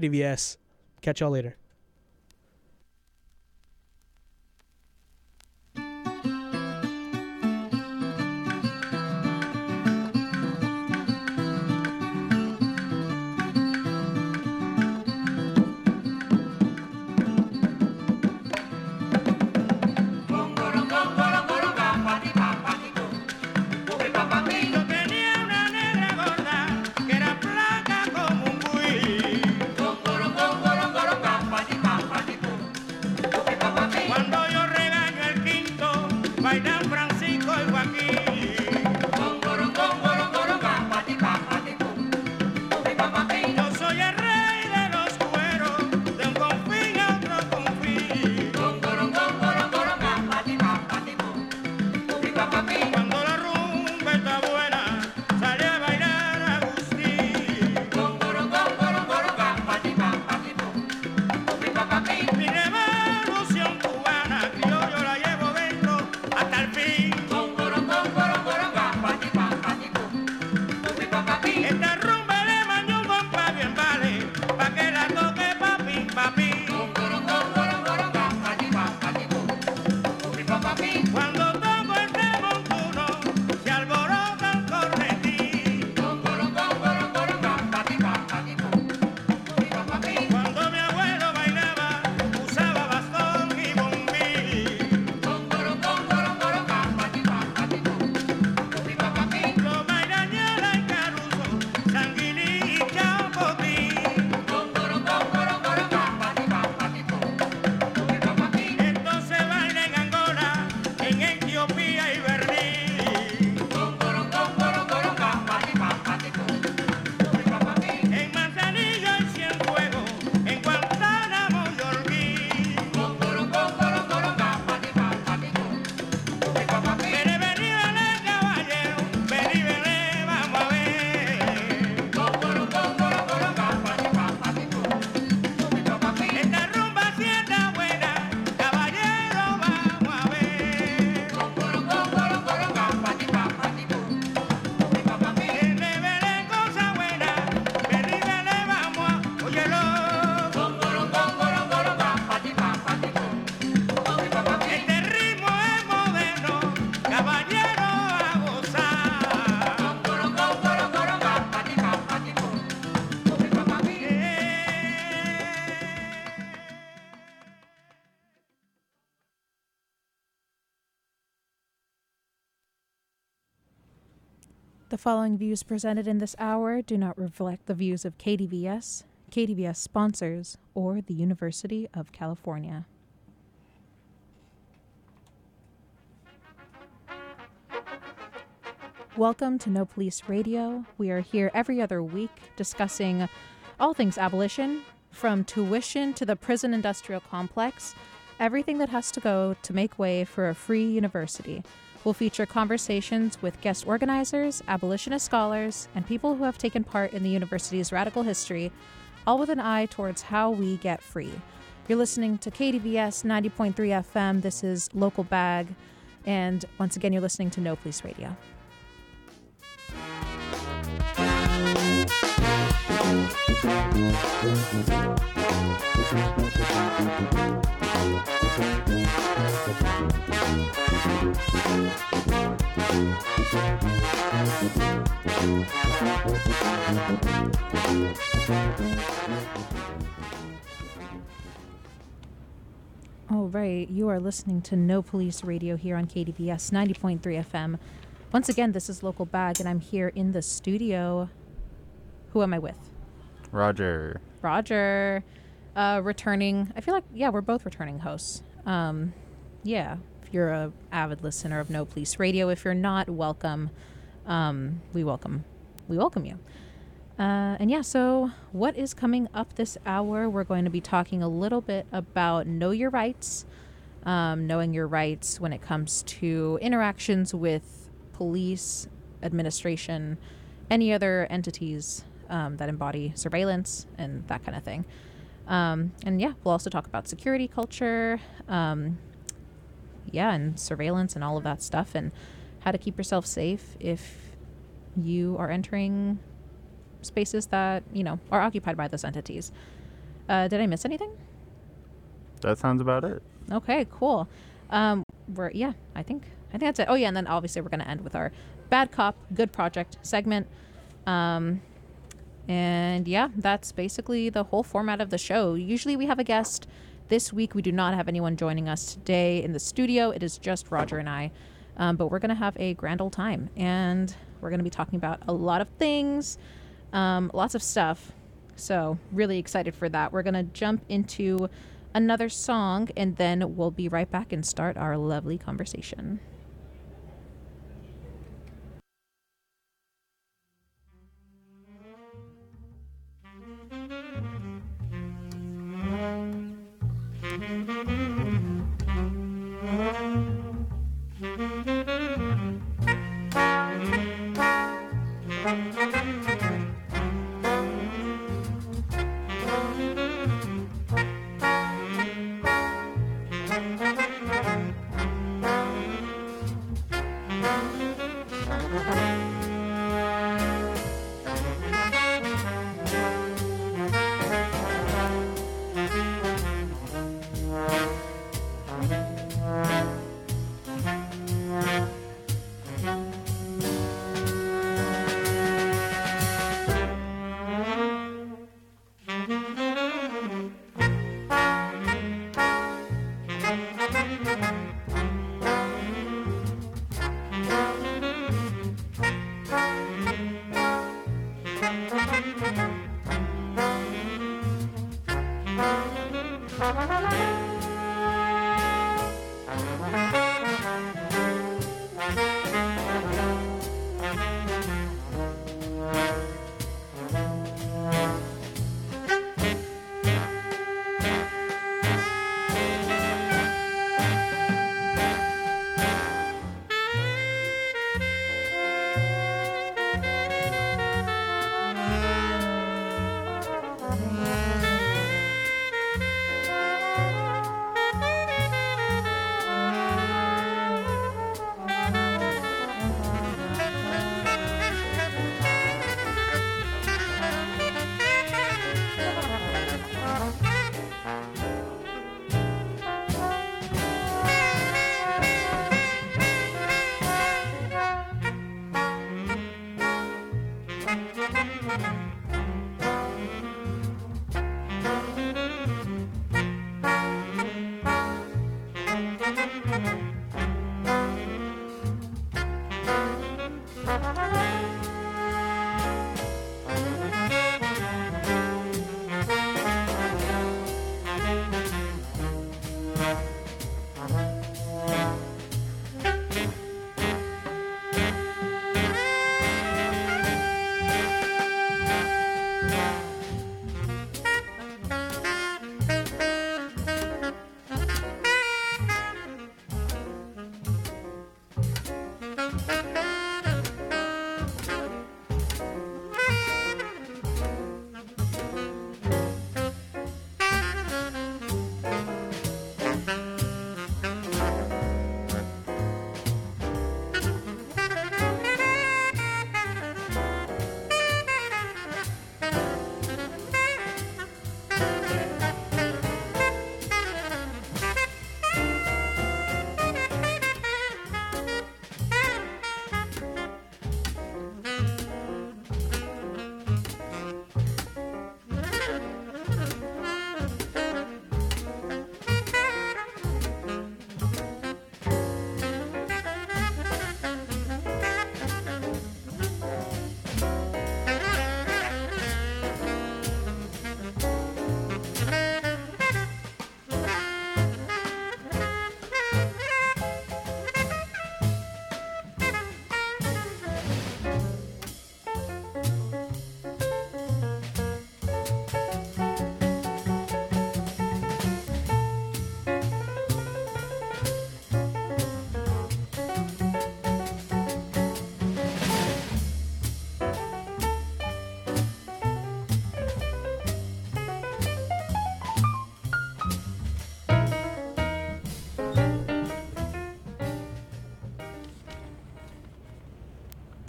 DVS. Catch y'all later. Following views presented in this hour do not reflect the views of KDVS, KDVS sponsors, or the University of California. Welcome to No Police Radio. We are here every other week discussing all things abolition, from tuition to the prison industrial complex, everything that has to go to make way for a free university. We'll feature conversations with guest organizers, abolitionist scholars, and people who have taken part in the university's radical history, all with an eye towards how we get free. You're listening to KDVS 90.3 FM. This is Local Bag. And once again, you're listening to No Police Radio. All right, you are listening to No Police Radio here on KDVS 90.3 FM. Once again, this is Local Bag, and I'm here in the studio. Who am I with? Roger. Roger, uh, returning. I feel like yeah, we're both returning hosts. Um, yeah, if you're a avid listener of No Police Radio, if you're not, welcome. Um, we welcome, we welcome you. Uh, and yeah, so what is coming up this hour? We're going to be talking a little bit about know your rights, um, knowing your rights when it comes to interactions with police, administration, any other entities um, that embody surveillance and that kind of thing. Um, and yeah, we'll also talk about security culture, um, yeah, and surveillance and all of that stuff, and how to keep yourself safe if you are entering spaces that you know are occupied by those entities. Uh, did I miss anything? That sounds about it. Okay, cool. Um, we're yeah, I think I think that's it. Oh yeah, and then obviously we're gonna end with our bad cop, good project segment. Um, and yeah, that's basically the whole format of the show. Usually we have a guest. This week we do not have anyone joining us today in the studio. It is just Roger and I. Um, but we're gonna have a grand old time, and we're gonna be talking about a lot of things, um, lots of stuff. So really excited for that. We're gonna jump into another song, and then we'll be right back and start our lovely conversation.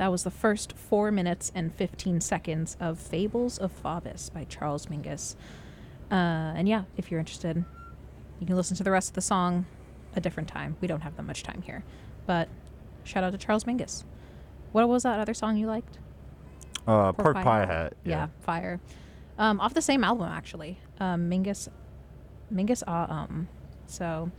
That was the first four minutes and 15 seconds of Fables of Faubus by Charles Mingus. Uh, and yeah, if you're interested, you can listen to the rest of the song a different time. We don't have that much time here. But shout out to Charles Mingus. What was that other song you liked? Uh, Pork pork pie pie hat. hat. Yeah, Fire. Um, off the same album, actually. Um, Mingus, Mingus, uh, um. So,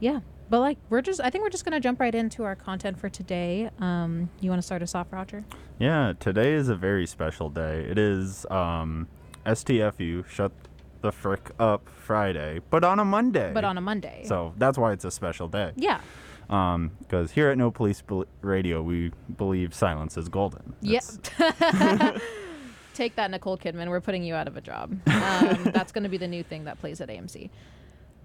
yeah. But like, we're just, I think we're just going to jump right into our content for today. Um, you want to start us off, Roger? Yeah, today is a very special day. It is um, STFU, Shut the Frick Up Friday, but on a Monday. But on a Monday. So that's why it's a special day. yeah. Um because here at No Police Bel- Radio, we believe silence is golden. Yep. It's- Take that, Nicole Kidman. We're putting you out of a job. Um, that's going to be the new thing that plays at AMC.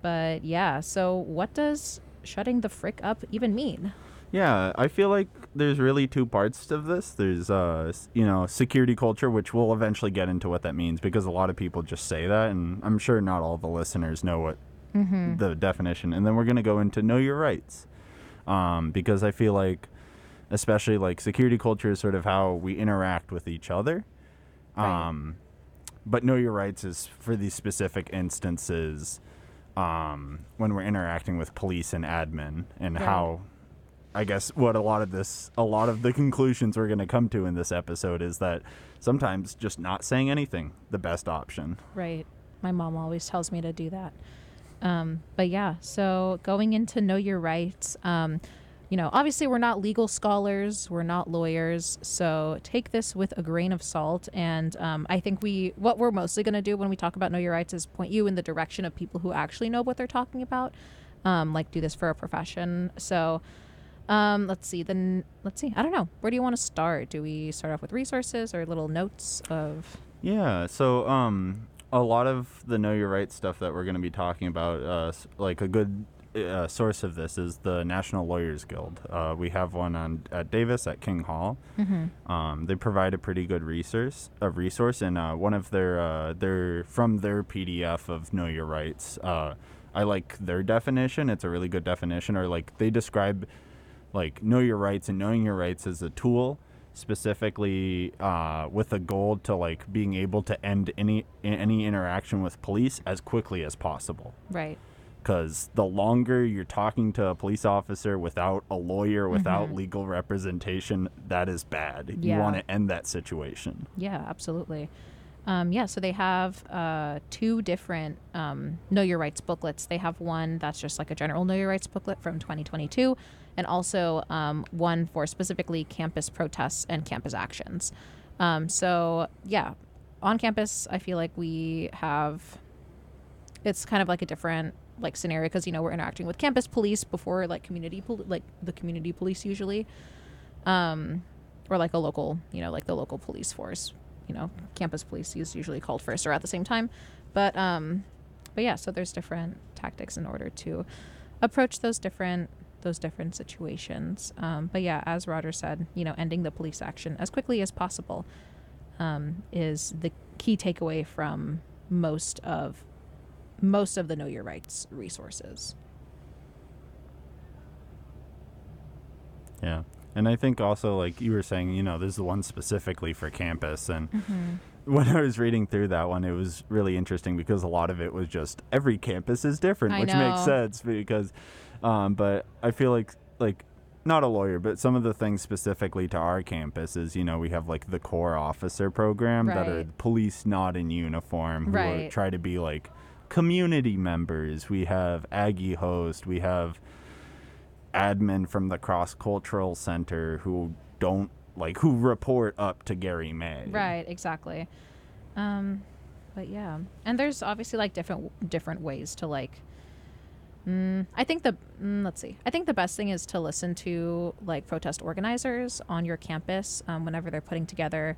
But yeah, so what does shutting the frick up even mean? Yeah, I feel like there's really two parts of this. There's, uh, you know, security culture, which we'll eventually get into what that means because a lot of people just say that, and I'm sure not all the listeners know what the definition. And then we're gonna go into know your rights, um, because I feel like, especially like security culture is sort of how we interact with each other. Right. Um, but know your rights is for these specific instances um, when we're interacting with police and admin and Right. how I guess what a lot of this, a lot of the conclusions we're going to come to in this episode is that sometimes just not saying anything the best option. Right. My mom always tells me to do that. Um, but yeah, so going into know your rights, um, you know, obviously we're not legal scholars, we're not lawyers, so take this with a grain of salt. And um, I think we, what we're mostly going to do when we talk about know your rights is point you in the direction of people who actually know what they're talking about, um, like do this for a profession. So. Um, let's see. Then let's see. I don't know. Where do you want to start? Do we start off with resources or little notes of? Yeah. So, um, a lot of the know your rights stuff that we're going to be talking about, uh, like a good uh, source of this is the National Lawyers Guild. Uh, we have one on at Davis at King Hall. Um, they provide a pretty good resource, a resource, and uh, one of their uh, their from their PDF of Know Your Rights. Uh, I like their definition. It's a really good definition, or like they describe like know your rights and knowing your rights as a tool specifically uh, with a goal to like being able to end any any interaction with police as quickly as possible Right. Because the longer you're talking to a police officer without a lawyer without legal representation that is bad you want to end that situation Yeah, absolutely. Um, yeah, so they have uh, two different um, Know Your Rights booklets. They have one that's just like a general Know Your Rights booklet from 2022, and also um, one for specifically campus protests and campus actions. Um, so, yeah, on campus, I feel like we have it's kind of like a different like scenario because you know we're interacting with campus police before like community pol- like the community police usually um or like a local you know like the local police force you know campus police is usually called first or at the same time. But um but yeah so there's different tactics in order to approach those different those different situations. Um, but yeah as roger said you know ending the police action as quickly as possible um, is the key takeaway from most of most of the know your rights resources. Yeah. And i think also like you were saying you know there's the one specifically for campus. And when i was reading through that one it was really interesting because a lot of it was just every campus is different I which makes sense because um, but i feel like like not a lawyer but some of the things specifically to our campus is you know we have like the core officer program that are police not in uniform who are- try to be like community members we have aggie host we have admin from the cross cultural center who don't like who report up to Gary May. right exactly um but yeah and there's obviously like different different ways to like mm, i think the mm, let's see i think the best thing is to listen to like protest organizers on your campus um, whenever they're putting together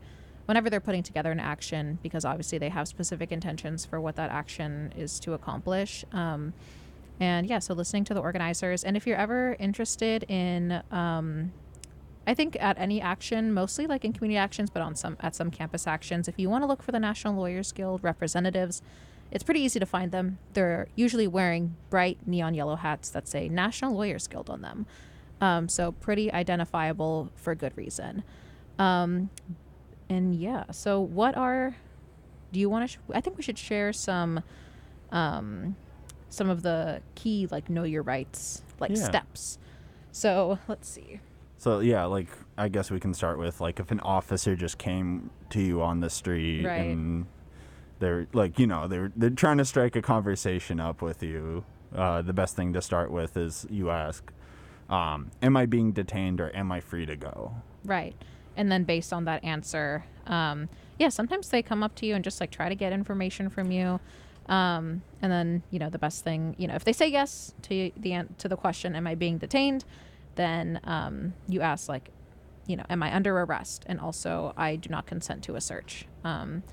whenever they're putting together an action because obviously they have specific intentions for what that action is to accomplish um, and yeah so listening to the organizers and if you're ever interested in um, I think at any action, mostly like in community actions, but on some at some campus actions, if you want to look for the National Lawyers Guild representatives, it's pretty easy to find them. They're usually wearing bright neon yellow hats that say National Lawyers Guild on them. Um, so pretty identifiable for good reason. Um, and yeah, so what are do you want to? Sh- I think we should share some, um, some of the key like know your rights like Yeah. steps. So let's see. So yeah, like I guess we can start with like if an officer just came to you on the street Right. and they're like you know they're they're trying to strike a conversation up with you. Uh, the best thing to start with is you ask, um, "Am I being detained or am I free to go?" Right. And then based on that answer, um, yeah, sometimes they come up to you and just like try to get information from you. Um, and then, you know, the best thing, you know, if they say yes to the to the question, "Am I being detained?" Then um, you ask like, you know, "Am I under arrest?" And also, "I do not consent to a search." Um,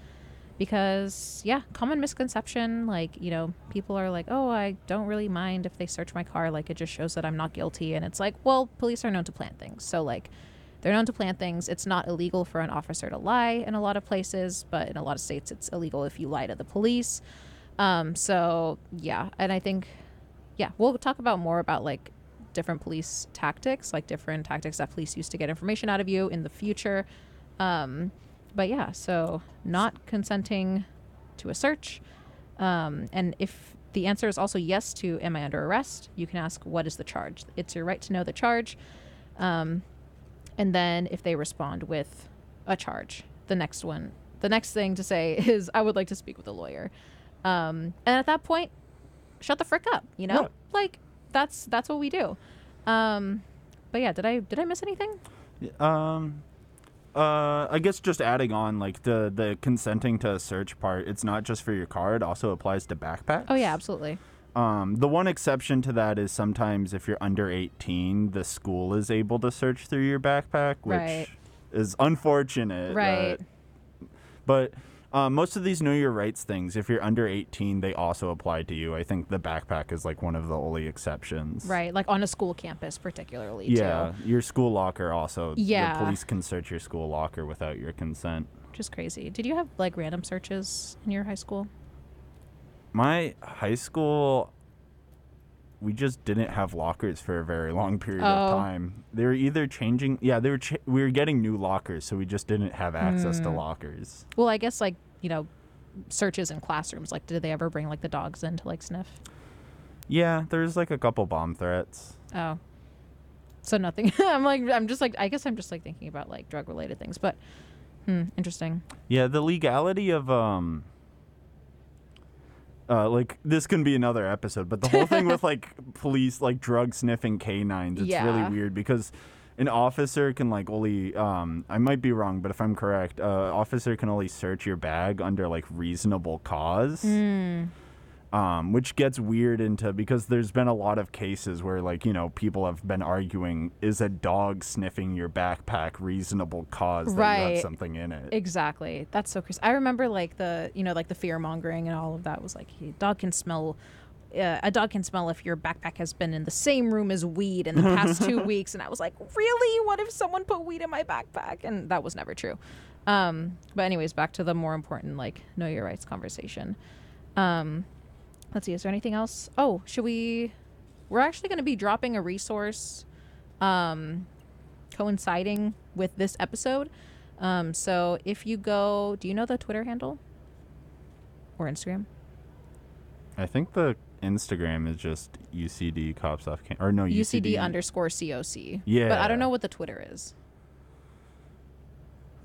because yeah, common misconception, like you know, people are like, "Oh, I don't really mind if they search my car. Like it just shows that I'm not guilty." And it's like, well, police are known to plant things, so like they're known to plant things. It's not illegal for an officer to lie in a lot of places, but in a lot of states, it's illegal if you lie to the police. Um, so yeah, and I think, yeah, we'll talk about more about like different police tactics, like different tactics that police use to get information out of you in the future. Um, but yeah, so not consenting to a search, um, and if the answer is also yes to am I under arrest, you can ask what is the charge. It's your right to know the charge. Um, and then if they respond with a charge, the next one, the next thing to say is, I would like to speak with a lawyer. Um, and at that point, shut the frick up, you know? Yeah. Like that's that's what we do. Um, but yeah, did I did I miss anything? Um, uh, I guess just adding on like the the consenting to a search part. It's not just for your car; it also applies to backpacks. Oh yeah, absolutely. Um, the one exception to that is sometimes if you're under 18, the school is able to search through your backpack, which Right. is unfortunate. Right. that- but um, most of these know your rights things, if you're under 18, they also apply to you. I think the backpack is like one of the only exceptions. Right, like on a school campus, particularly. Yeah, too, your school locker also. Yeah. The police can search your school locker without your consent. which is crazy. Did you have like random searches in your high school? My high school, we just didn't have lockers for a very long period Oh. of time. They were either changing. Yeah, they were. Ch- we were getting new lockers, so we just didn't have access Hmm. to lockers. Well, I guess like you know, searches in classrooms. Like, did they ever bring like the dogs in to like sniff? Yeah, there's like a couple bomb threats. Oh, so nothing. I'm like, I'm just like, I guess I'm just like thinking about like drug related things, but hmm, interesting. Yeah, the legality of um. Uh, like this can be another episode, but the whole thing with like police like drug sniffing canines, it's Yeah. really weird because an officer can like only um I might be wrong, but if I'm correct, uh officer can only search your bag under like reasonable cause. Hmm. Um, which gets weird into because there's been a lot of cases where like you know people have been arguing is a dog sniffing your backpack reasonable cause that you have something in it. Exactly. That's so crazy. I remember like the you know like the fear mongering and all of that was like a dog can smell. Uh, a dog can smell if your backpack has been in the same room as weed in the past two weeks, and I was like, really? What if someone put weed in my backpack? And that was never true. Um, but anyways, back to the more important like know your rights conversation. Um, let's see. Is there anything else? Oh, should we? We're actually going to be dropping a resource, um, coinciding with this episode. Um, so if you go, do you know the Twitter handle or Instagram? I think the Instagram is just UCD cops off cam or no UCD, UCD, underscore COC. Yeah, but I don't know what the Twitter is.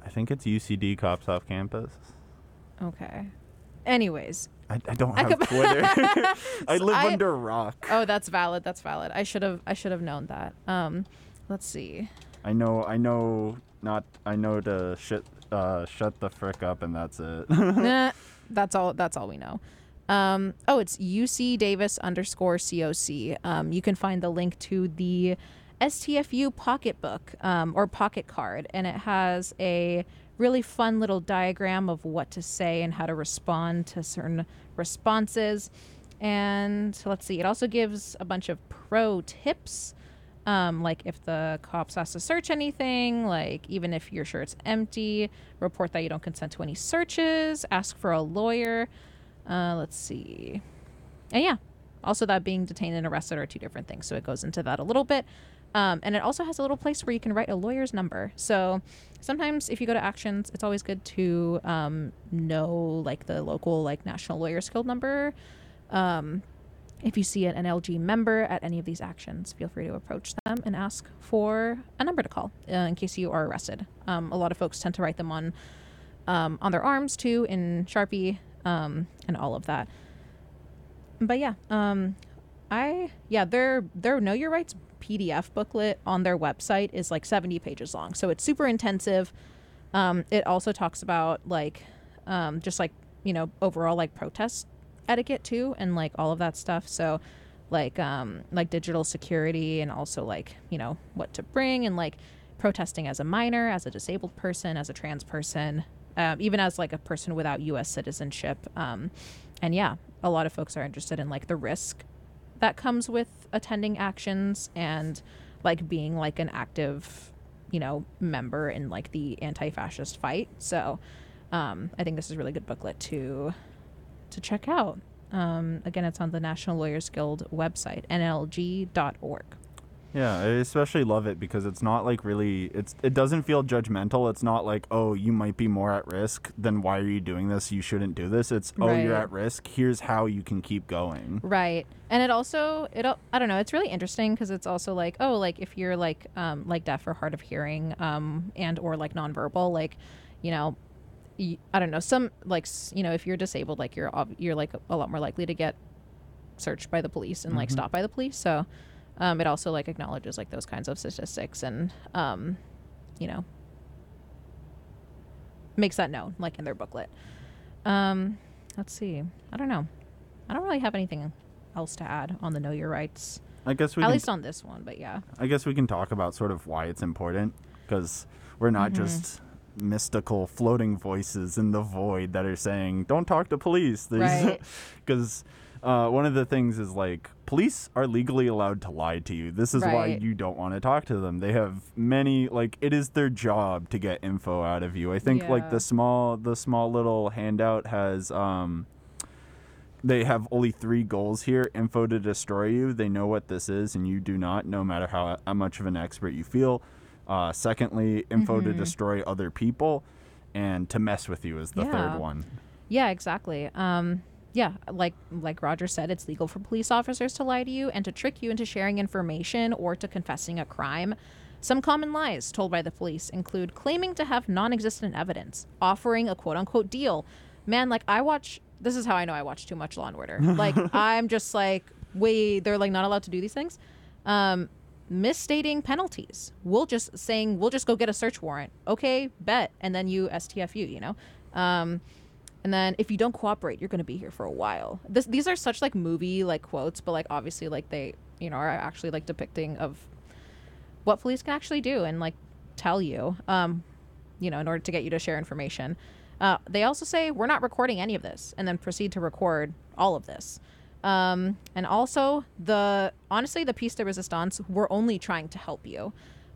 I think it's UCD cops off campus. Okay. Anyways, I, I don't have Twitter. I live I- under a rock. oh, that's valid. That's valid. I should have. I should have known that. Um, let's see. I know. I know. Not. I know to shut. Uh, shut the frick up, and that's it. nah, that's all. That's all we know. Um, oh, it's UC Davis underscore COC. Um, you can find the link to the STFU pocketbook um, or pocket card, and it has a really fun little diagram of what to say and how to respond to certain responses. And let's see, it also gives a bunch of pro tips. Um, like if the cops ask to search anything, like even if you're sure it's empty, report that you don't consent to any searches, ask for a lawyer. Uh, let's see. And yeah, also that being detained and arrested are two different things. So it goes into that a little bit. Um, and it also has a little place where you can write a lawyer's number. So sometimes if you go to actions, it's always good to um, know like the local like National Lawyers Guild number. Um, if you see an NLG member at any of these actions, feel free to approach them and ask for a number to call uh, in case you are arrested. Um, a lot of folks tend to write them on um, on their arms too in Sharpie um, and all of that. But yeah, I yeah their their Know Your Rights PDF booklet on their website is like 70 pages long, so it's super intensive. Um, it also talks about like um, just like you know overall like protest etiquette too and like all of that stuff. So like um like digital security and also like you know what to bring and like protesting as a minor as a disabled person as a trans person um, even as like a person without us citizenship. Um, and yeah a lot of folks are interested in like the risk that comes with attending actions and like being like an active you know member in like the anti-fascist fight so um, i think this is a really good booklet to to check out. Um, again, it's on the National Lawyers Guild website, nlg.org. Yeah, I especially love it because it's not like really it's it doesn't feel judgmental. It's not like, "Oh, you might be more at risk, then why are you doing this? You shouldn't do this." It's, "Oh, you're at risk. Here's how you can keep going." Right. And it also it I don't know, it's really interesting because it's also like, oh, like if you're like um like deaf or hard of hearing um and or like nonverbal, like, you know, y- I don't know, some like you know, if you're disabled, like you're you're like a lot more likely to get searched by the police and like Mhm. stopped by the police. So um it also like acknowledges like those kinds of statistics and um you know makes that known like in their booklet. Um let's see. I don't know. I don't really have anything else to add on the know your rights. I guess we At can least on this one, but yeah. I guess we can talk about sort of why it's important because we're not Mm-hmm. just mystical floating voices in the void that are saying don't talk to police Right. uh, one of the things is like police are legally allowed to lie to you. This is why you don't want to talk to them. They have many like it is their job to get info out of you. I think like the small the small little handout has um they have only three goals here info to destroy you. They know what this is and you do not no matter how, how much of an expert you feel. Uh, secondly info to Mhm. destroy other people and to mess with you is the Yeah. third one. Yeah, exactly. Um yeah, like like Roger said, it's legal for police officers to lie to you and to trick you into sharing information or to confessing a crime. Some common lies told by the police include claiming to have non-existent evidence, offering a quote-unquote deal. Man, like I watch this is how I know I watch too much Law and Order. Like I'm just like, wait, they're like not allowed to do these things. Um misstating penalties. We'll just saying we'll just go get a search warrant. Okay, bet, and then you STFU, you know. Um, and then if you don't cooperate, you're going to be here for a while. This, these are such like movie like quotes, but like obviously like they you know are actually like depicting of what police can actually do and like tell you, um, you know, in order to get you to share information. Uh, they also say we're not recording any of this, and then proceed to record all of this. Um, and also the honestly the piece de resistance we're only trying to help you.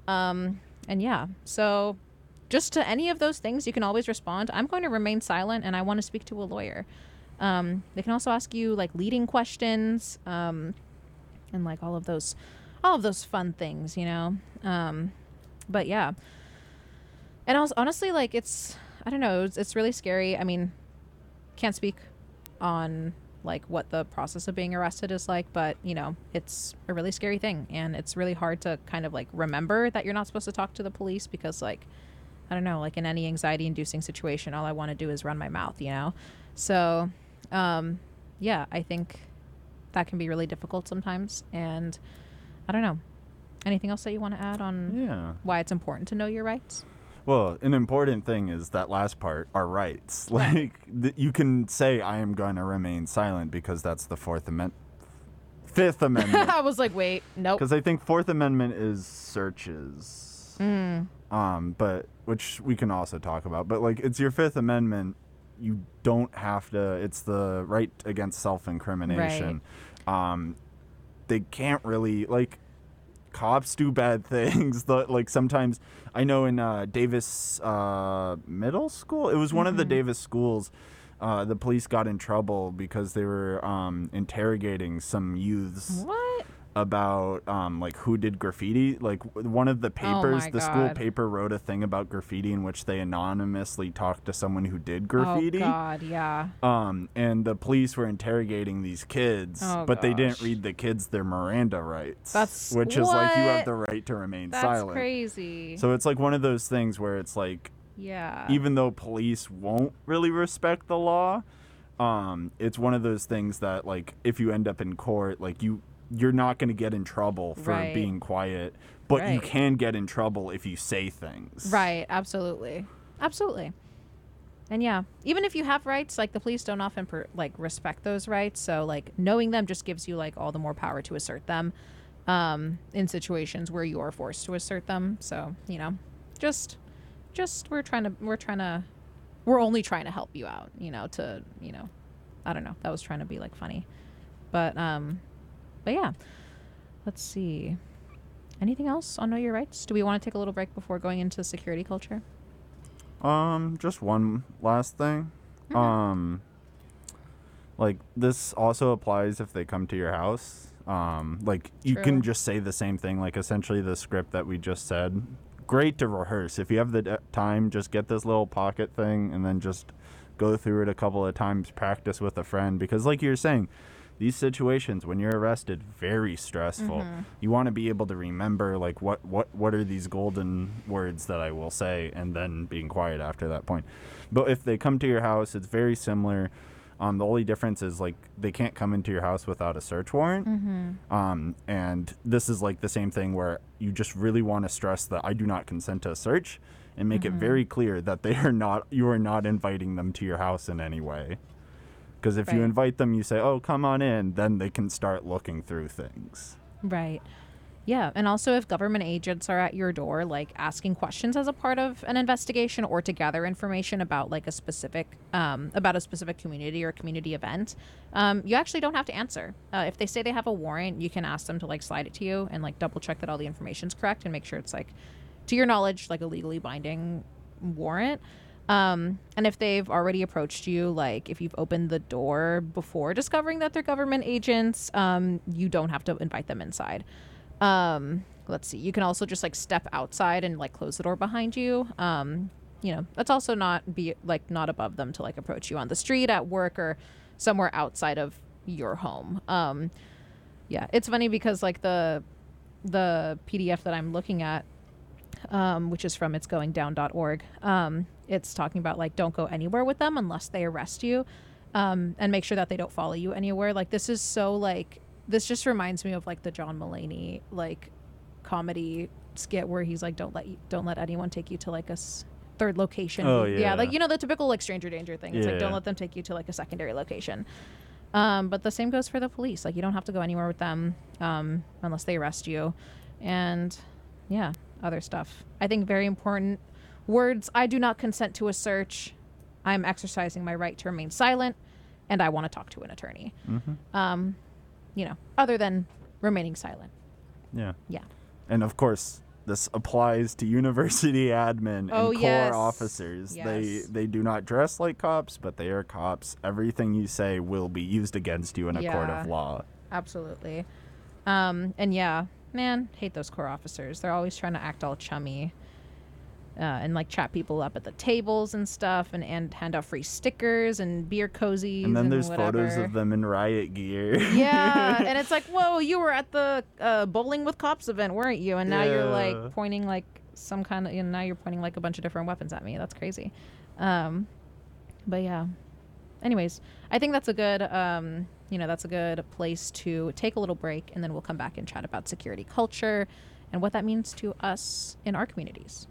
Um, and yeah, so just to any of those things, you can always respond. I'm going to remain silent, and I want to speak to a lawyer. Um, they can also ask you like leading questions, um, and like all of those, all of those fun things, you know. Um, but yeah, and also honestly, like it's I don't know, it's, it's really scary. I mean, can't speak on like what the process of being arrested is like, but you know, it's a really scary thing, and it's really hard to kind of like remember that you're not supposed to talk to the police because like I don't know, like in any anxiety inducing situation, all I want to do is run my mouth, you know? So, um, yeah, I think that can be really difficult sometimes. And I don't know. Anything else that you want to add on yeah why it's important to know your rights? Well, an important thing is that last part, our rights. Like th- you can say I am going to remain silent because that's the Fourth Amendment. Fifth Amendment. I was like, wait, nope. Because I think Fourth Amendment is searches. Mm, Um, but which we can also talk about. But like it's your Fifth Amendment. You don't have to. It's the right against self-incrimination. Um, they can't really like cops do bad things. The, like sometimes I know in uh, Davis uh, Middle School, it was one of the Mhm. Davis schools. Uh, the police got in trouble because they were um, interrogating some youths what? About um, like who did graffiti. Like one of the papers, Oh the school paper wrote a thing about graffiti in which they anonymously talked to someone who did graffiti. Oh God, yeah. Um, and the police were interrogating these kids, Oh, but they didn't read the kids their Miranda rights. That's- which is like you have the right to remain That's silent. crazy. So it's like one of those things where it's like yeah. even though police won't really respect the law, um, it's one of those things that like if you end up in court, like you you're not going to get in trouble for Right. being quiet, but you can get in trouble if you say things. Right, absolutely. Absolutely. And yeah, even if you have rights, like the police don't often per, like respect those rights, so like knowing them just gives you like all the more power to assert them um in situations where you are forced to assert them. So, you know, just just we're trying to we're trying to we're only trying to help you out, you know, to, you know, I don't know. That was trying to be like funny. But um but yeah. Let's see. Anything else on Know Your Rights? Do we want to take a little break before going into security culture? Um, just one last thing. Mm-hmm. Um, like this also applies if they come to your house. Um, like you True. can just say the same thing, like essentially the script that we just said. Great to rehearse. If you have the d- time, just get this little pocket thing and then just go through it a couple of times, practice with a friend because like you're saying, these situations when you're arrested very stressful. Mm-hmm. You want to be able to remember like what what what are these golden words that I will say and then being quiet after that point. But if they come to your house, it's very similar. Um, the only difference is like they can't come into your house without a search warrant. Mm-hmm. Um, and this is like the same thing where you just really want to stress that I do not consent to a search and make Mm-hmm. it very clear that they are not you are not inviting them to your house in any way. Because if you invite them, you say, "Oh, come on in," then they can start looking through things. Right. Yeah, and also if government agents are at your door, like asking questions as a part of an investigation or to gather information about like a specific um, about a specific community or community event, um, you actually don't have to answer. Uh, if they say they have a warrant, you can ask them to like slide it to you and like double check that all the information's correct and make sure it's like, to your knowledge, like a legally binding warrant. Um, and if they've already approached you, like if you've opened the door before discovering that they're government agents, um, you don't have to invite them inside. Um, let's see. You can also just like step outside and like close the door behind you. Um, you know, that's also not be like not above them to like approach you on the street, at work, or somewhere outside of your home. Um, yeah, it's funny because like the the PDF that I'm looking at um, which is from itsgoingdown.org. Um, it's talking about like don't go anywhere with them unless they arrest you, um, and make sure that they don't follow you anywhere. Like this is so like this just reminds me of like the John Mulaney like comedy skit where he's like don't let you, don't let anyone take you to like a s- third location. Oh, yeah, yeah. like you know the typical like stranger danger thing. It's like don't Yeah. let them take you to like a secondary location. Um, but the same goes for the police. Like you don't have to go anywhere with them um, unless they arrest you, and yeah, other stuff. I think very important words. I do not consent to a search. I'm exercising my right to remain silent, and I want to talk to an attorney. Um, you know, other than remaining silent. Yeah. Yeah. And of course, this applies to university admin and Oh, core yes. officers. They Yes. they they do not dress like cops, but they are cops. Everything you say will be used against you in a court of Yeah. law. Absolutely. Um, and yeah, man, hate those core officers. They're always trying to act all chummy. Uh, and like chat people up at the tables and stuff and, and hand out free stickers and beer cozies And then there's photos of them in riot gear. yeah and it's like whoa you were at the uh, bowling with cops event weren't you? And now you're like pointing like some kind of you know, now you're pointing like a bunch of different weapons at me. That's crazy. Um but yeah. Anyways i think that's a good um you know that's a good place to take a little break and then we'll come back and chat about security culture and what that means to us in our communities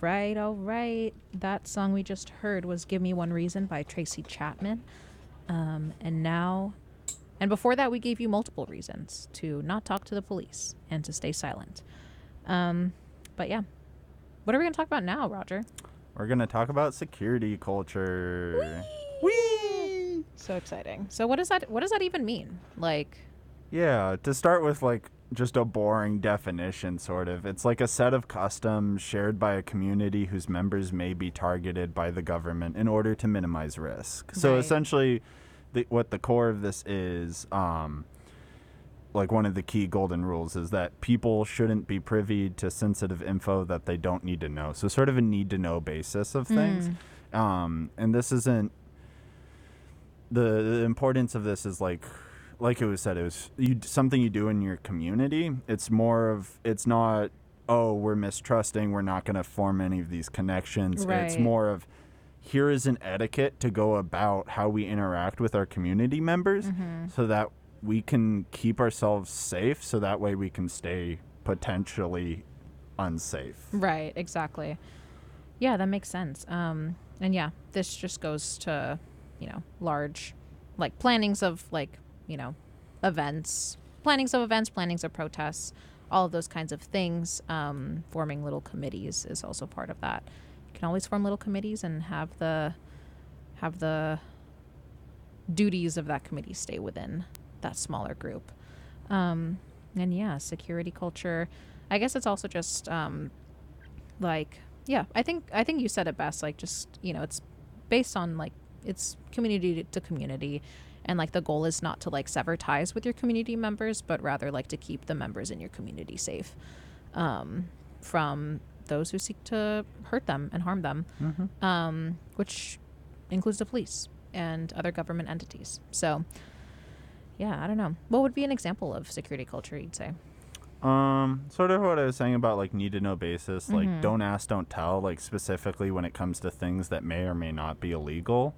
right, all right. That song we just heard was Give Me One Reason by Tracy Chapman. Um, and now, and before that, we gave you multiple reasons to not talk to the police and to stay silent. Um, but yeah. What are we going to talk about now, Roger? We're gonna talk about security culture. So exciting. So what does that what does that even mean? Like Yeah, to start with, like just a boring definition, sort of. It's like a set of customs shared by a community whose members may be targeted by the government in order to minimize risk. So Right. essentially, the, what the core of this is, um, like one of the key golden rules is that people shouldn't be privy to sensitive info that they don't need to know. So sort of a need to know basis of things. Um, and this isn't the, the importance of this is like like it was said it was you something you do in your community it's more of it's not oh, we're mistrusting, we're not going to form any of these connections. It's more of here is an etiquette to go about how we interact with our community members Mm-hmm. so that we can keep ourselves safe so that way we can stay potentially unsafe. Right, exactly. Yeah, that makes sense. Um, and yeah, this just goes to, you know, large, like plannings of like, you know, events, plannings of events, plannings of protests, all of those kinds of things. Um, forming little committees is also part of that. You can always form little committees and have the, have the duties of that committee stay within that smaller group. Um, and yeah, security culture. I guess it's also just um, like yeah. I think I think you said it best. Like just you know, it's based on like it's community to community, and like the goal is not to like sever ties with your community members, but rather like to keep the members in your community safe um, from those who seek to hurt them and harm them, um, which includes the police and other government entities. So. Yeah, I don't know. What would be an example of security culture you'd say? Um, sort of what I was saying about like need to know basis, like Mhm. don't ask, don't tell, like specifically when it comes to things that may or may not be illegal.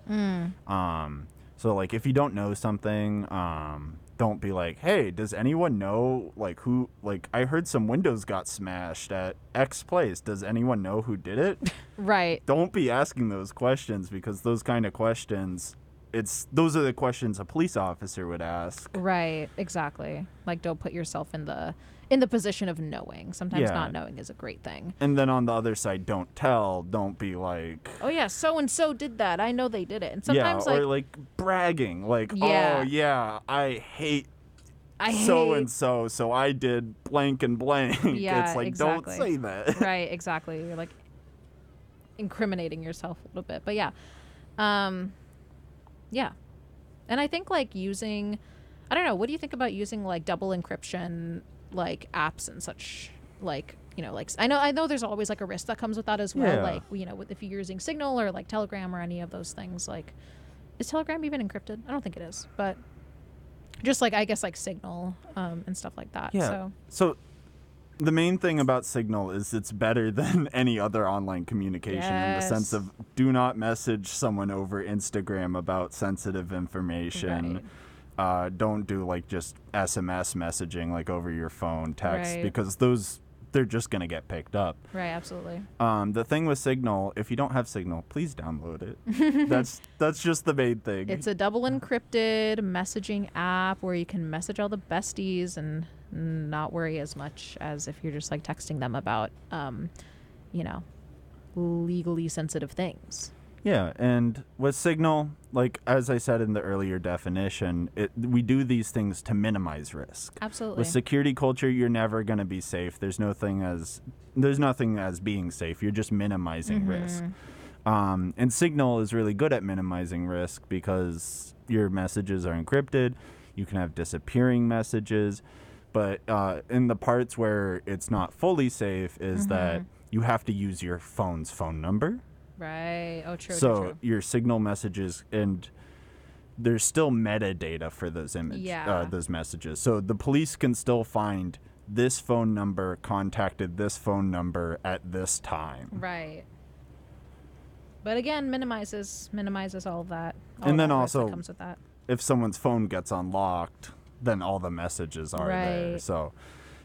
Um, so like if you don't know something, um, don't be like, hey, does anyone know like who? Like I heard some windows got smashed at X place. Does anyone know who did it? Right. don't be asking those questions because those kind of questions, it's those are the questions a police officer would ask. Right, exactly. Like don't put yourself in the in the position of knowing. Sometimes Yeah. not knowing is a great thing. And then on the other side, don't tell. Don't be like, Oh yeah, so and so did that. I know they did it. And sometimes yeah, like, or like bragging, like, Yeah. oh yeah, I hate I so hate and so, so I did blank and blank. Yeah, it's like exactly. don't say that. right, exactly. You're like incriminating yourself a little bit. But yeah. Um yeah. And I think like using I don't know, what do you think about using like double encryption like apps and such like you know, like I know I know there's always like a risk that comes with that as well. Yeah. Like you know, with- if you're using Signal or like Telegram or any of those things, like is Telegram even encrypted? I don't think it is, but just like I guess like Signal um, and stuff like that. Yeah. So So the main thing about Signal is it's better than any other online communication in the sense of do not message someone over Instagram about sensitive information. Right. Uh, don't do like just SMS messaging like over your phone, text, Right. because those they're just gonna get picked up. right, absolutely. Um, the thing with Signal, if you don't have Signal, please download it. that's that's just the main thing. It's a double encrypted messaging app where you can message all the besties and not worry as much as if you're just like texting them about, um, you know, legally sensitive things. Yeah, and with Signal, like as I said in the earlier definition, it, we do these things to minimize risk. Absolutely. With security culture, you're never going to be safe. There's no thing as there's nothing as being safe. You're just minimizing risk. Um, and Signal is really good at minimizing risk because your messages are encrypted. You can have disappearing messages, but uh, in the parts where it's not fully safe, is that you have to use your phone's phone number right. Oh, true. so true, true. your signal messages and there's still metadata for those image Yeah. uh, those messages so the police can still find this phone number contacted this phone number at this time Right. But again, minimizes minimizes all of that. all And then also- comes with that. if someone's phone gets unlocked then all the messages are there Right. so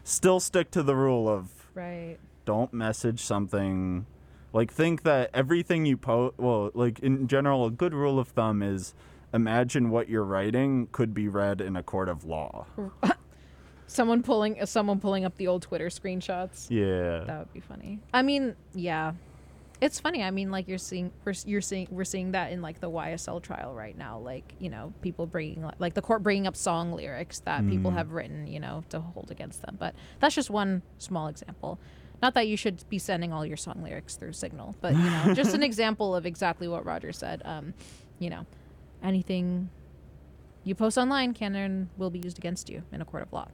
still stick to the rule of Right. don't message something like think that everything you post well like in general a good rule of thumb is imagine what you're writing could be read in a court of law Someone pulling uh, someone pulling up the old Twitter screenshots. yeah That would be funny. I mean, yeah, it's funny. I mean, like you're seeing we're, you're seeing we're seeing that in like the YSL trial right now. Like you know, people bringing like the court bringing up song lyrics that people have written, you know, to hold against them. But that's just one small example. Not that you should be sending all your song lyrics through Signal, but you know, just an example of exactly what Roger said. Um, you know, anything you post online can and will be used against you in a court of law.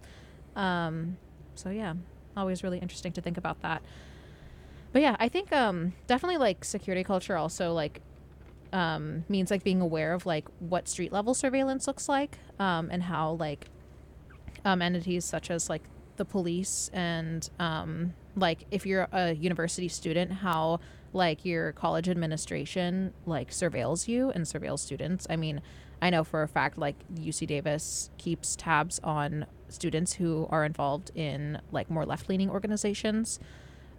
Um, so yeah, always really interesting to think about that. But yeah, I think um, definitely like security culture also like um, means like being aware of like what street level surveillance looks like um, and how like um, entities such as like the police and um, like if you're a university student, how like your college administration like surveils you and surveils students. I mean, I know for a fact like UC Davis keeps tabs on students who are involved in like more left leaning organizations.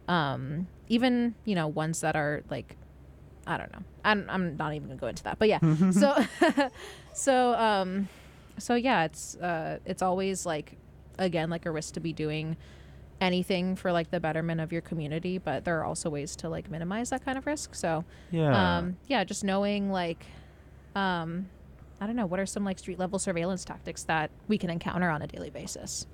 Um, even you know ones that are like I don't know. I'm, I'm not even gonna go into that. But yeah. so so um so yeah, it's uh it's always like again like a risk to be doing anything for like the betterment of your community, but there are also ways to like minimize that kind of risk. So Yeah. um yeah, just knowing like um I don't know, what are some like street level surveillance tactics that we can encounter on a daily basis?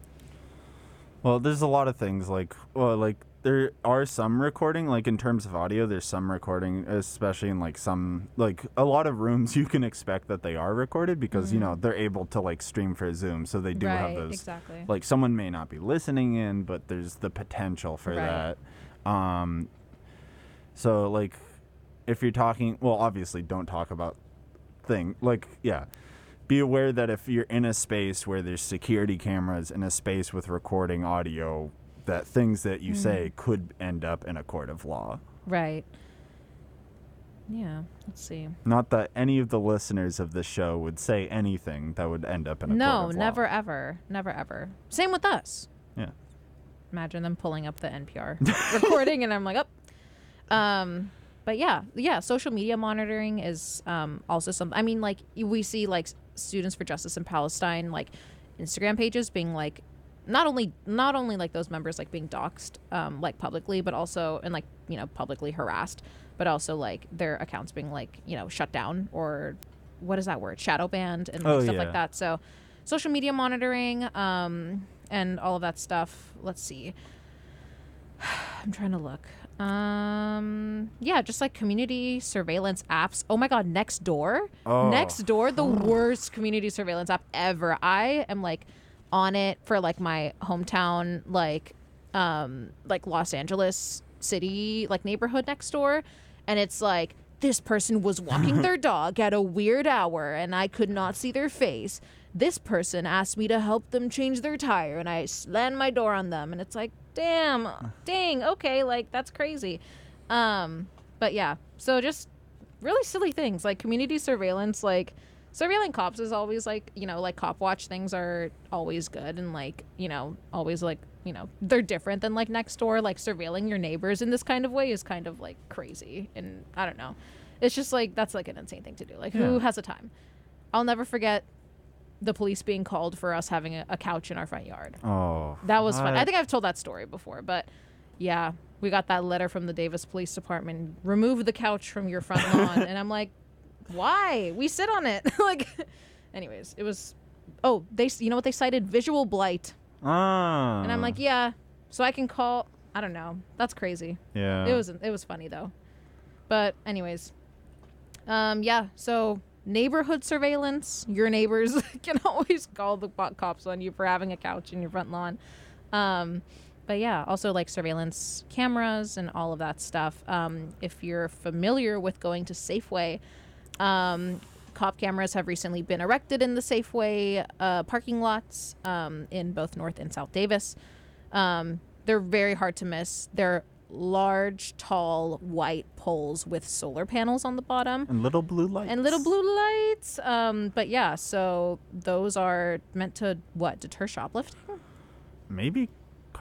Well, there's a lot of things like well, like there are some recording, like in terms of audio, there's some recording, especially in like some like a lot of rooms you can expect that they are recorded because you know they're able to like stream for Zoom, so they do have those. exactly. Like someone may not be listening in, but there's the potential for Right. that. Um, so like, if you're talking, well, obviously don't talk about thing like yeah be aware that if you're in a space where there's security cameras in a space with recording audio that things that you say could end up in a court of law right. Yeah, let's see. not that any of the listeners of this show would say anything that would end up in a no, court of law. No, never ever. Never ever. Same with us. yeah Imagine them pulling up the NPR recording and I'm like, "Oh." Um but yeah, yeah, social media monitoring is um also something. I mean like we see like students for justice in Palestine like Instagram pages being like not only not only like those members like being doxxed um like publicly but also and like you know publicly harassed but also like their accounts being like you know shut down or what is that word? Shadow banned and Oh, stuff yeah. like that. So social media monitoring um and all of that stuff. Let's see. I'm trying to look. Um yeah just like community surveillance apps. Oh my god Nextdoor Oh. Nextdoor the worst community surveillance app ever. I am like on it for like my hometown like um like los angeles city like neighborhood Nextdoor. And it's like this person was walking their dog at a weird hour and i could not see their face. This person asked me to help them change their tire and i slammed my door on them. And it's like damn dang okay like that's crazy. Um but yeah so just really silly things like community surveillance like surveilling cops is always like you know like cop watch things are always good and like you know always like you know they're different than like Nextdoor. Like surveilling your neighbors in this kind of way is kind of like crazy and i don't know. It's just like that's like an insane thing to do. Like who has the time? I'll never forget the police being called for us having a, a couch in our front yard. Oh that was fun. I what? think I've told that story before, but yeah, we got that letter from the Davis Police Department. Remove the couch from your front lawn, and I'm like, why? We sit on it. like, anyways, it was. Oh, they. You know what they cited? Visual blight, ah and I'm like, yeah. So I can call. I don't know. That's crazy. yeah It was. It was funny though. But anyways, um, yeah. So neighborhood surveillance. Your neighbors can always call the cops on you for having a couch in your front lawn. Um, but yeah, also like surveillance cameras and all of that stuff. Um, if you're familiar with going to Safeway, um, cop cameras have recently been erected in the Safeway uh, parking lots um, in both North and South Davis. Um, they're very hard to miss. They're large, tall, white poles with solar panels on the bottom and little blue lights and little blue lights. Um, but yeah, so those are meant to what deter shoplifting? maybe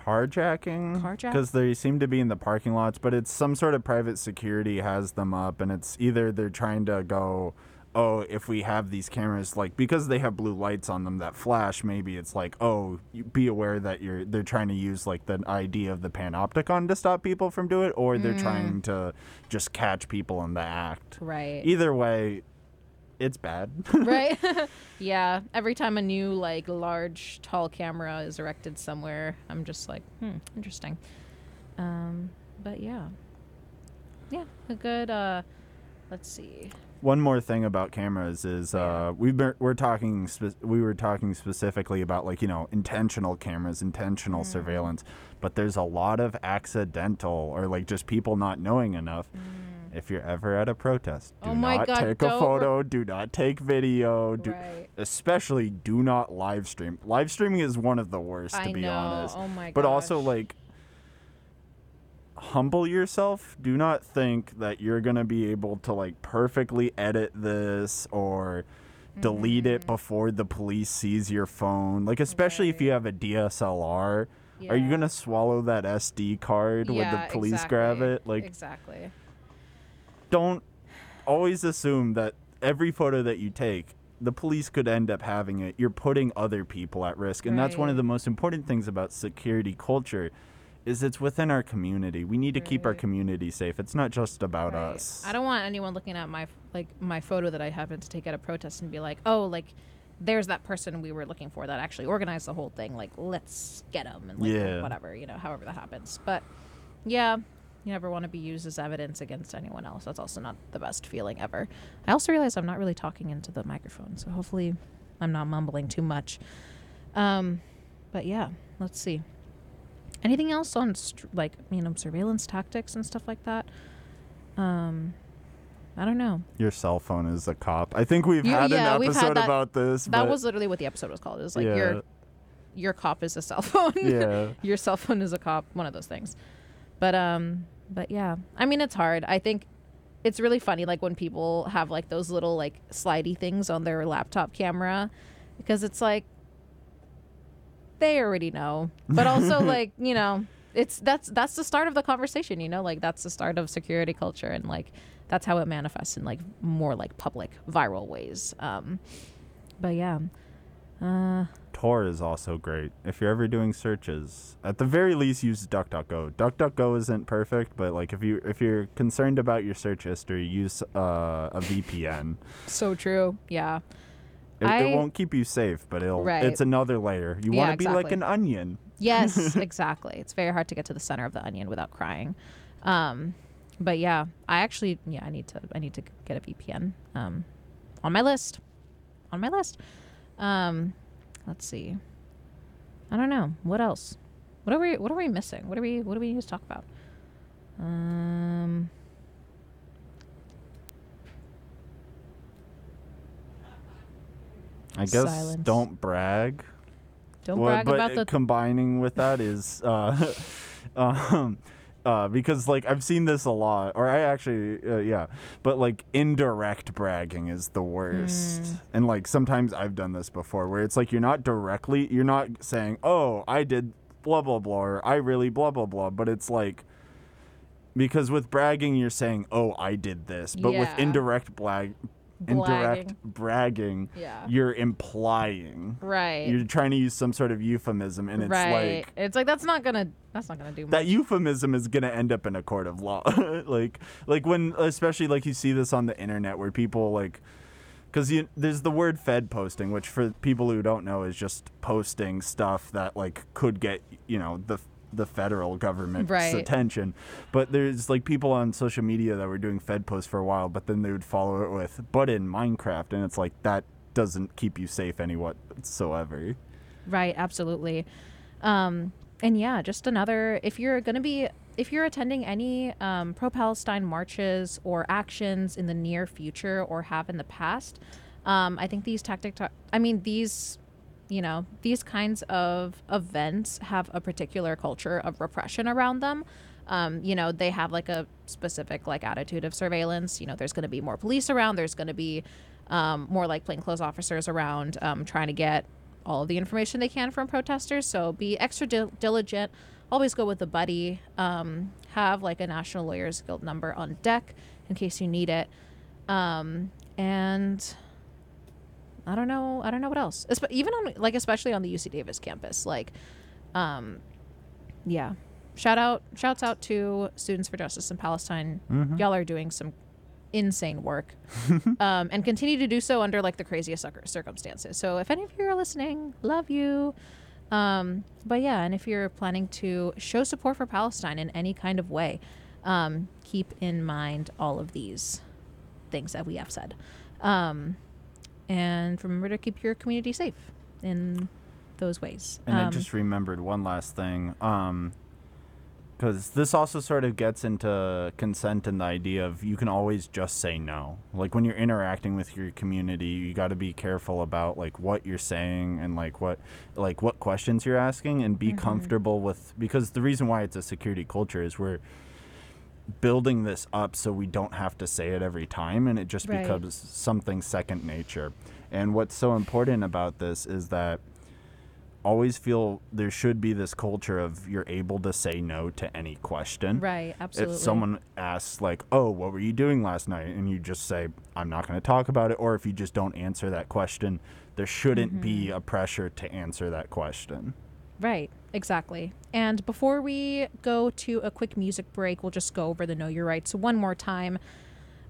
carjacking? Carjack- because they seem to be in the parking lots but it's some sort of private security has them up and it's either they're trying to go oh if we have these cameras like because they have blue lights on them that flash maybe it's like oh be aware that you're they're trying to use like the idea of the panopticon to stop people from doing it or they're mm. trying to just catch people in the act. Right. either way it's bad right? yeah. Every time a new like large tall camera is erected somewhere, I'm just like, hmm, interesting. Um, but yeah, yeah, a good. Uh, let's see. One more thing about cameras is uh, we've been we're talking spe- we were talking specifically about like you know intentional cameras, intentional surveillance, but there's a lot of accidental or like just people not knowing enough. If you're ever at a protest, do Oh not God, take a photo, do not take video, do Right. especially do not live stream. Live streaming is one of the worst to I be know. honest. Oh my but also like humble yourself. Do not think that you're going to be able to like perfectly edit this or delete Mm-hmm. it before the police sees your phone. Like especially if you have a DSLR, are you going to swallow that SD card when the police grab it? Like exactly. Don't always assume that every photo that you take the police could end up having it you're putting other people at risk and that's one of the most important things about security culture is it's within our community we need to keep our community safe it's not just about Right. us I don't want anyone looking at my like my photo that I happened to take at a protest and be like, "Oh, like there's that person we were looking for that actually organized the whole thing. Like, let's get them and like Yeah. whatever, you know, however that happens." But yeah, you never want to be used as evidence against anyone else. That's also not the best feeling ever. I also realize I'm not really talking into the microphone, so hopefully I'm not mumbling too much. Um, but yeah, let's see. Anything else on str- like you know surveillance tactics and stuff like that? Um, I don't know. your cell phone is a cop i think we've You- had yeah, an we've had episode that- about this That was literally what the episode was called. It was like yeah, your your cop is a cell phone. yeah your cell phone is a cop. One of those things. But um, but yeah. I mean, it's hard. I think it's really funny, like when people have like those little like slidey things on their laptop camera, because it's like they already know. But also like you know, it's that's that's the start of the conversation. You know, like that's the start of security culture, and like that's how it manifests in like more like public viral ways. Um, but yeah. Uh, Tor is also great. If you're ever doing searches, at the very least use DuckDuckGo. DuckDuckGo isn't perfect, but like if you if you're concerned about your search history, use uh, a VPN. so true. Yeah. It, I- it won't keep you safe, but it'll Right. it's another layer. You Yeah, want to be like an onion. Yes, exactly. It's very hard to get to the center of the onion without crying. Um, but yeah, I actually yeah I need to I need to get a VPN um, on my list. On my list. Um, let's see. I don't know what else. What are we What are we missing? What are we What do we need to talk about? Um. I guess Silence. don't brag. Don't Well, brag but about the combining with that is uh, um, uh, because like I've seen this a lot, or I actually uh, yeah, but like indirect bragging is the worst, Mm. and like sometimes I've done this before, where it's like you're not directly, you're not saying, oh, I did blah blah blah, or I really blah blah blah, but it's like. Because with bragging, you're saying, "Oh, I did this," but with indirect blag, indirect bragging, Yeah. you're implying right. you're trying to use some sort of euphemism and it's right. like it's like that's not gonna that's not gonna do much. that euphemism is going to end up in a court of law like like when especially like you see this on the internet where people like because there's the word fed posting which for people who don't know is just posting stuff that like could get you know the the federal government's Right. attention but there's like people on social media that were doing fed posts for a while but then they would follow it with but in minecraft and it's like that doesn't keep you safe any whatsoever Right, absolutely. Um, and yeah, just another. If you're going to be, if you're attending any um, pro Palestine marches or actions in the near future or have in the past, um, I think these tactic. I mean, these, you know, these kinds of events have a particular culture of repression around them. Um, you know, they have like a specific like attitude of surveillance. You know, there's going to be more police around. There's going to be um, more like plainclothes officers around um, trying to get all of the information they can from protesters. So be extra dil- diligent. Always go with a buddy. Um, have like a National Lawyers Guild number on deck in case you need it. Um, and I don't know. I don't know what else. Espe- even on like especially on the UC Davis campus. Like, um, yeah. Shout out, shouts out to Students for Justice in Palestine. Y'all are doing some insane work, um, and continue to do so under like the craziest circumstances. So if any of you are listening, love you. Um, but yeah, and if you're planning to show support for Palestine in any kind of way, um, keep in mind all of these things that we have said. Um, and remember to keep your community safe in those ways. And I Um, just remembered one last thing. Um, because this also sort of gets into consent and the idea of you can always just say no. Like when you're interacting with your community, you got to be careful about like what you're saying and like what like what questions you're asking and be comfortable with because the reason why it's a security culture is we're building this up so we don't have to say it every time and it just Right. becomes something second nature. And what's so important about this is that always feel there should be this culture of you're able to say no to any question. Right. Absolutely. If someone asks like, "Oh, what were you doing last night?" and you just say, "I'm not going to talk about it," or if you just don't answer that question, there shouldn't be Mm-hmm. a pressure to answer that question. Right, exactly. And before we go to a quick music break, we'll just go over the Know Your Rights one more time.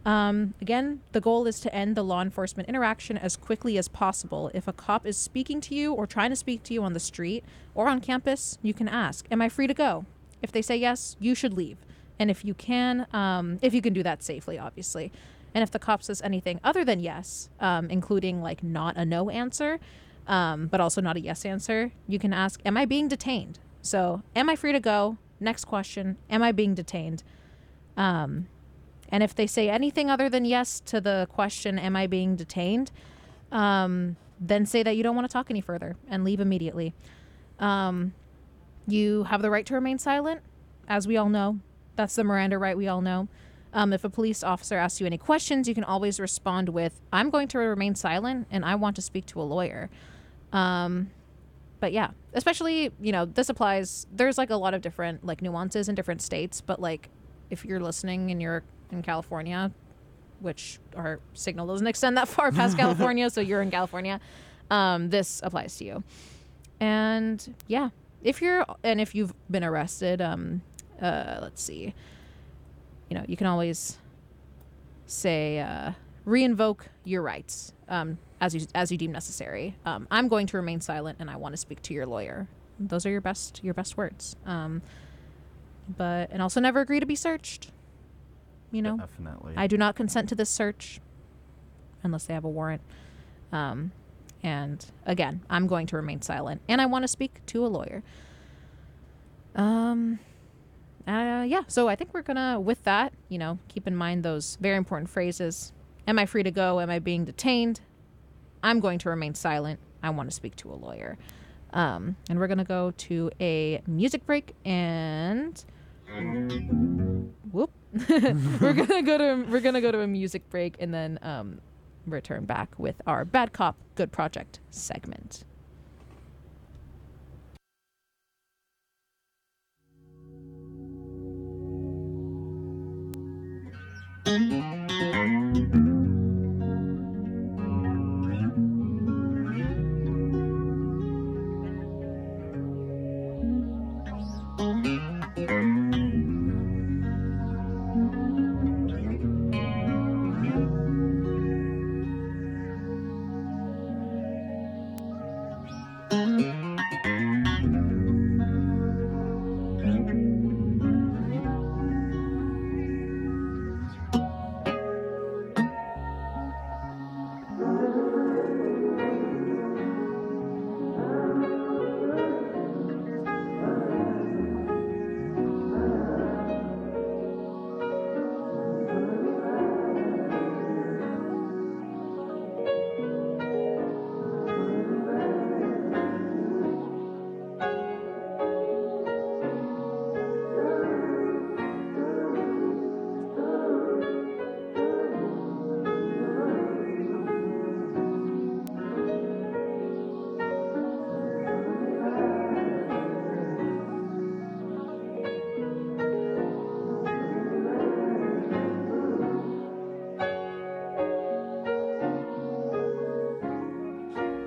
Um, again, the goal is to end the law enforcement interaction as quickly as possible. If a cop is speaking to you or trying to speak to you on the street or on campus, you can ask, Am I free to go? If they say yes, you should leave. And if you can, um, if you can do that safely, obviously. And if the cop says anything other than yes, um, including like not a no answer, um, but also not a yes answer, you can ask, Am I being detained? So, am I free to go? Next question, Am I being detained? Um, and if they say anything other than yes to the question, Am I being detained? Um, then say that you don't want to talk any further and leave immediately. Um, you have the right to remain silent, as we all know. That's the Miranda right we all know. Um, if a police officer asks you any questions, you can always respond with, I'm going to remain silent and I want to speak to a lawyer. Um, but yeah, especially, you know, this applies, there's like a lot of different like nuances in different states, but like if you're listening and you're in California, which our signal doesn't extend that far past California, so you're in California, um, this applies to you. And yeah, if you're, and if you've been arrested, um, uh, let's see, you know, you can always say, uh, reinvoke your rights um, as you as you deem necessary. Um, I'm going to remain silent, and I want to speak to your lawyer. Those are your best your best words. Um, but and also never agree to be searched. You know, Definitely. I do not consent to this search unless they have a warrant. Um, and again, I'm going to remain silent, and I want to speak to a lawyer. Um, uh, yeah. So I think we're gonna, with that, you know, keep in mind those very important phrases. Am I free to go? Am I being detained? I'm going to remain silent. I want to speak to a lawyer. Um, and we're gonna go to a music break and whoop we're gonna go to we're gonna go to a music break and then um, return back with our bad cop good project segment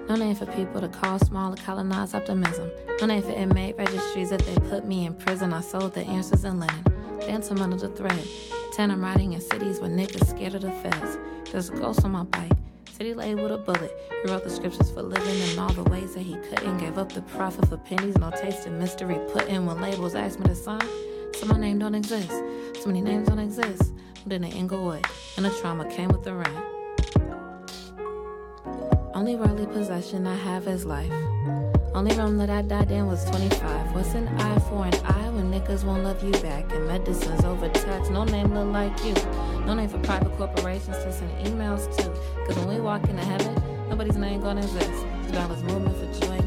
No name for people to call small or colonize optimism. No name for inmate registries that they put me in prison. I sold the answers in linen. Dancing under the thread. Ten I'm riding in cities where niggas scared of the feds. There's a ghost on my bike. City laid with a bullet. He wrote the scriptures for living in all the ways that he couldn't. Gave up the profit for pennies. No taste in mystery. Put in when labels asked me to sign. So my name don't exist. So many names don't exist. Within the Inglewood. And the trauma came with the rent. Only worldly possession I have is life. Only room that I died in was 25. What's an eye for an eye when niggas won't love you back? And medicines over text, no name look like you. No name for private corporations to send emails to. Cause when we walk into heaven, nobody's name gonna exist. The balance movement for joy,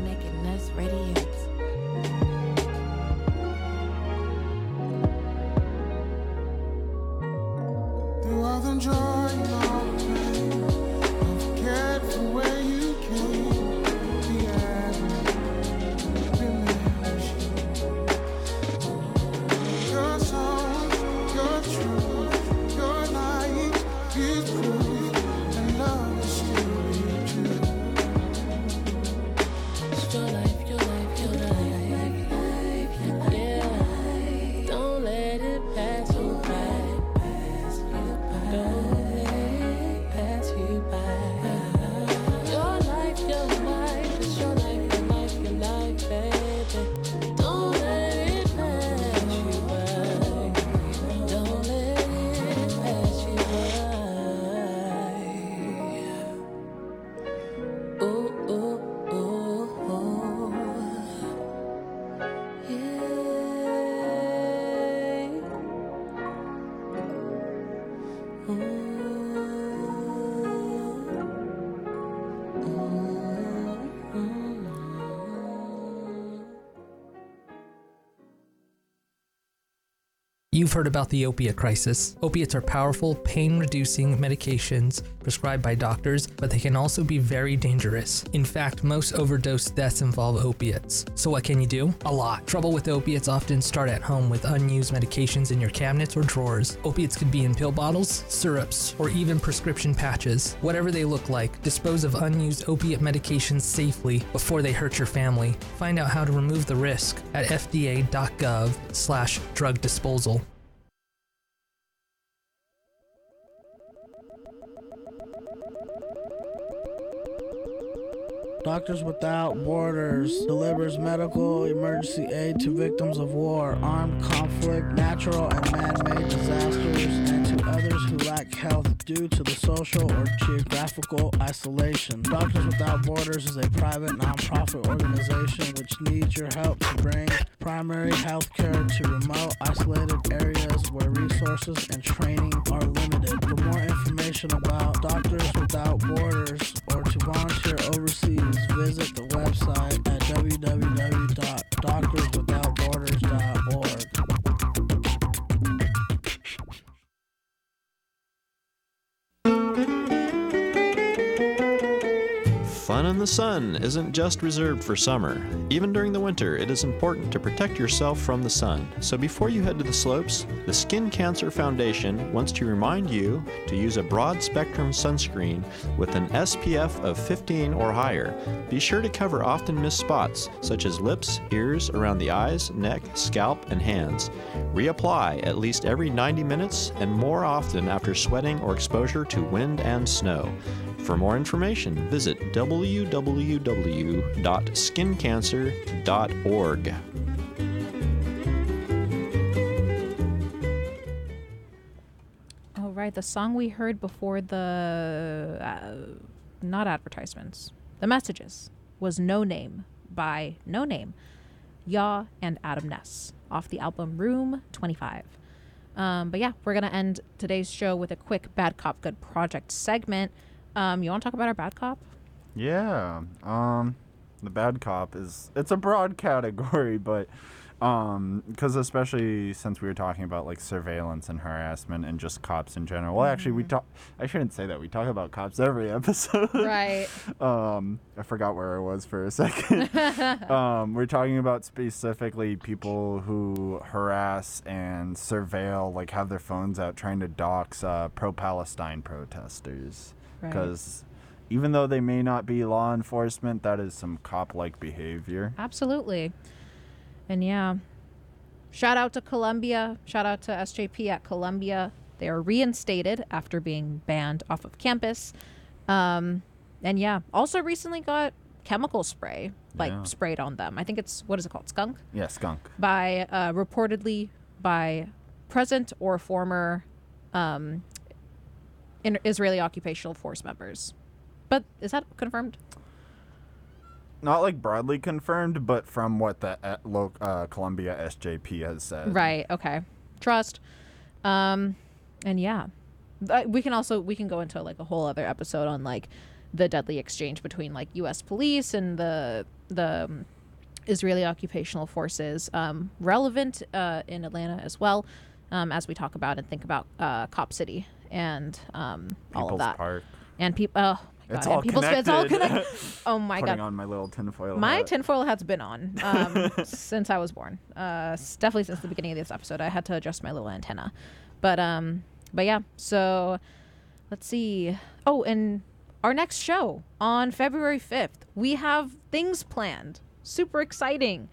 You've heard about the opiate crisis. Opiates are powerful, pain reducing medications prescribed by doctors, but they can also be very dangerous. In fact, most overdose deaths involve opiates. So, what can you do? A lot. Trouble with opiates often start at home with unused medications in your cabinets or drawers. Opiates could be in pill bottles, syrups, or even prescription patches. Whatever they look like, dispose of unused opiate medications safely before they hurt your family. Find out how to remove the risk at fda.gov/slash drug disposal. Doctors Without Borders delivers medical emergency aid to victims of war, armed conflict, natural and man made disasters, and to others who lack health due to the social or geographical isolation. Doctors Without Borders is a private nonprofit organization which needs your help to bring primary health care to remote, isolated areas where resources and training are limited. For more information about Doctors Without Borders or to volunteer overseas, visit the website In the sun isn't just reserved for summer. Even during the winter, it is important to protect yourself from the sun. So before you head to the slopes, the Skin Cancer Foundation wants to remind you to use a broad spectrum sunscreen with an SPF of 15 or higher. Be sure to cover often missed spots such as lips, ears, around the eyes, neck, scalp, and hands. Reapply at least every 90 minutes and more often after sweating or exposure to wind and snow. For more information, visit www.skincancer.org. All right, the song we heard before the uh, not advertisements, the messages was "No Name" by Noname, Yaw and Adam Ness off the album Room 25. Um, but yeah, we're gonna end today's show with a quick Bad Cop Good Project segment. Um, you want to talk about our bad cop? Yeah. Um, the bad cop is it's a broad category, but um, because especially since we were talking about like surveillance and harassment and just cops in general. Well, actually, we talk. I shouldn't say that. We talk about cops every episode. Right. um, I forgot where I was for a second. um, we're talking about specifically people who harass and surveil, like have their phones out trying to dox uh, pro-Palestine protesters Right. Even though they may not be law enforcement, that is some cop-like behavior. Absolutely. And yeah, shout out to Columbia. Shout out to SJP at Columbia. They are reinstated after being banned off of campus. Um, and yeah, also recently got chemical spray like Yeah. sprayed on them. I think it's what is it called? Skunk Yeah, skunk. by uh, reportedly by present or former um, in Israeli occupational force members. But is that confirmed? not like broadly confirmed, but from what the uh, lo- uh, Columbia SJP has said. Right. Okay. Trust. Um, and yeah, we can also we can go into like a whole other episode on like the deadly exchange between like U.S. police and the the um, Israeli occupational forces. Um, relevant uh, in Atlanta as well, um, as we talk about and think about uh, Cop City and um, all of that. Park. And people. Oh It's all people's it's all connected. Oh my Putting god. on my little tinfoil My hat. tinfoil hat's been on um, since I was born. Uh, definitely since the beginning of this episode. I had to adjust my little antenna, but um, but yeah. So let's see. Oh, and our next show on February fifth, we have things planned. Super exciting.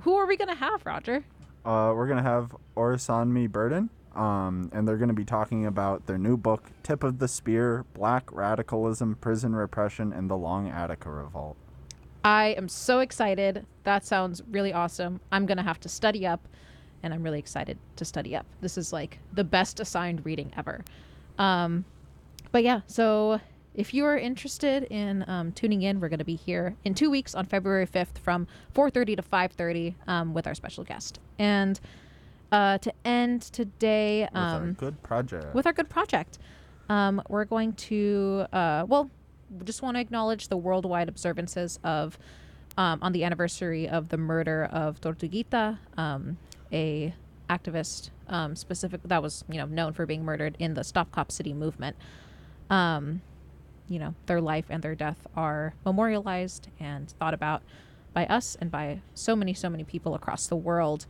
Who are we gonna have, Roger? Uh, we're gonna have Orisanmi Burton, um, and they're gonna be talking about their new book, "Tip of the Spear: Black Radicalism, Prison Repression, and the Long Attica Revolt." I am so excited. That sounds really awesome. I'm going to have to study up, and I'm really excited to study up. This is like the best assigned reading ever. Um, but yeah, so if you are interested in um, tuning in, we're going to be here in two weeks on February 5th from 4.30 to 5.30 um, with our special guest. And uh, to end today... With our Um, good project. with our good project. Um, we're going to, uh, well, just want to acknowledge the worldwide observances of, um, on the anniversary of the murder of Tortuguita, um, a activist um, specific that was you know known for being murdered in the Stop Cop City movement. Um, you know, their life and their death are memorialized and thought about by us and by so many, so many people across the world.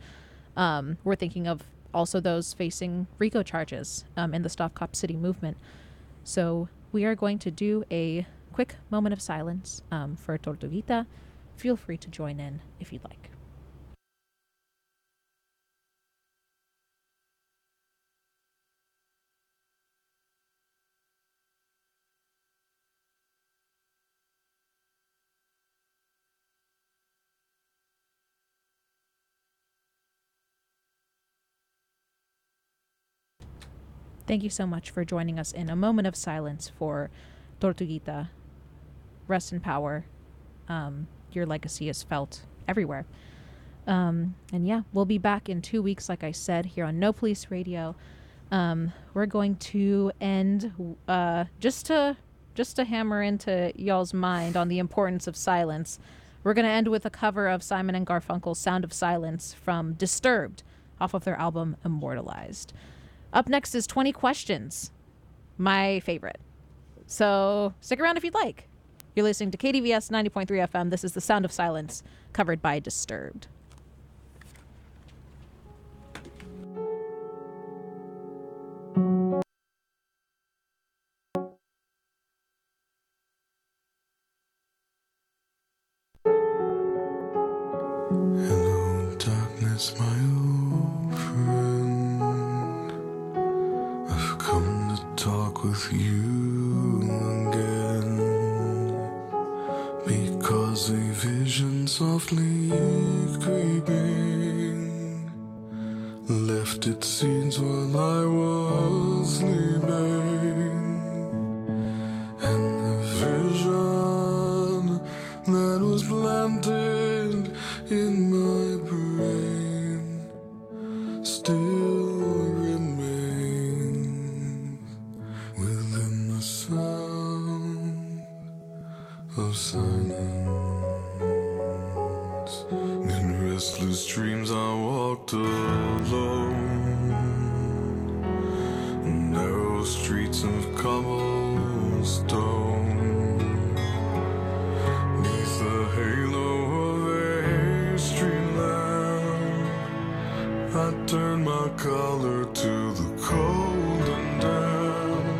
Um, we're thinking of also those facing RICO charges um, in the Stop Cop City movement. So we are going to do a quick moment of silence um, for Tortuguita. Feel free to join in if you'd like. Thank you so much for joining us in a moment of silence for Tortuguita. Rest in power. Um, your legacy is felt everywhere. Um, and yeah, we'll be back in two weeks, like I said, here on No Police Radio. Um, we're going to end uh, just to just to hammer into y'all's mind on the importance of silence. We're going to end with a cover of Simon and Garfunkel's "Sound of Silence" from Disturbed, off of their album Immortalized. Up next is 20 Questions, my favorite. So stick around if you'd like. You're listening to KDVS 90.3 FM. This is The Sound of Silence, covered by Disturbed. Softly creeping. Left its seeds while I